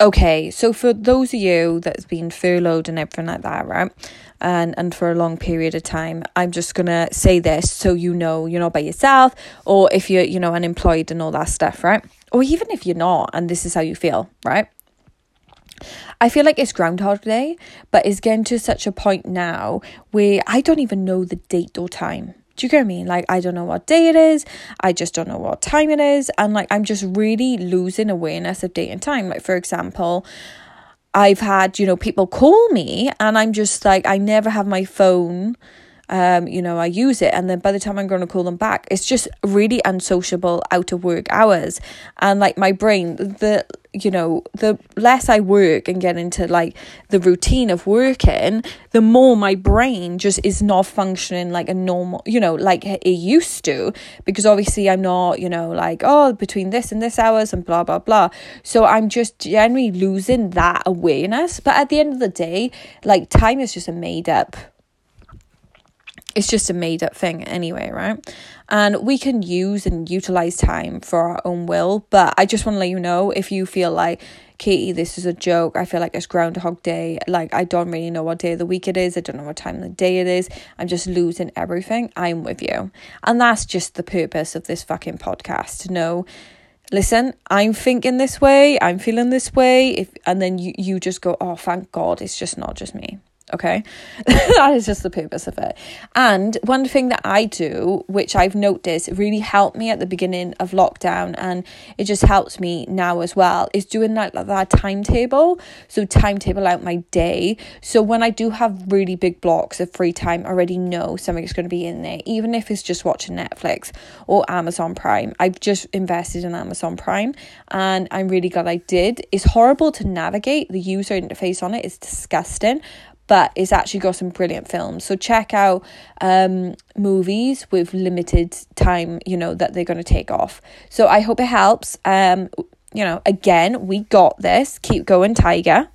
Okay, so for those of you that's been furloughed and everything like that, right? And and for a long period of time, I'm just gonna say this so you know you're not by yourself, or if you're, you know, unemployed and all that stuff, right? Or even if you're not and this is how you feel, right? I feel like it's Groundhog Day, but it's getting to such a point now where I don't even know the date or time. Do you get me? Like, I don't know what day it is. I just don't know what time it is. And like, I'm just really losing awareness of date and time. Like, for example, I've had, you know, people call me and I'm just like, I never have my phone. Um, you know, I use it, and then by the time I'm going to call them back, it's just really unsociable out of work hours. And like my brain, the you know, the less I work and get into like the routine of working, the more my brain just is not functioning like a normal, you know, like it used to. Because obviously I'm not, you know, like, oh, between this and this hours and blah, blah, blah. So I'm just generally losing that awareness. But at the end of the day, like time is just a made up it's just a made up thing anyway, right? And we can use and utilize time for our own will. But I just want to let you know if you feel like, Katie, this is a joke. I feel like it's Groundhog Day. Like, I don't really know what day of the week it is. I don't know what time of the day it is. I'm just losing everything. I'm with you. And that's just the purpose of this fucking podcast No, listen, I'm thinking this way, I'm feeling this way, if and then you, you just go, oh thank God, it's just not just me. Okay, that is just the purpose of it. And one thing that I do, which I've noticed really helped me at the beginning of lockdown, and it just helps me now as well, is doing that, that timetable. So, timetable out my day. So, when I do have really big blocks of free time, I already know something's going to be in there, even if it's just watching Netflix or Amazon Prime. I've just invested in Amazon Prime, and I'm really glad I did. It's horrible to navigate, the user interface on it. it is disgusting but it's actually got some brilliant films. So check out um, movies with limited time, you know, that they're going to take off. So I hope it helps. Um, you know, again, we got this. Keep going, Tiger.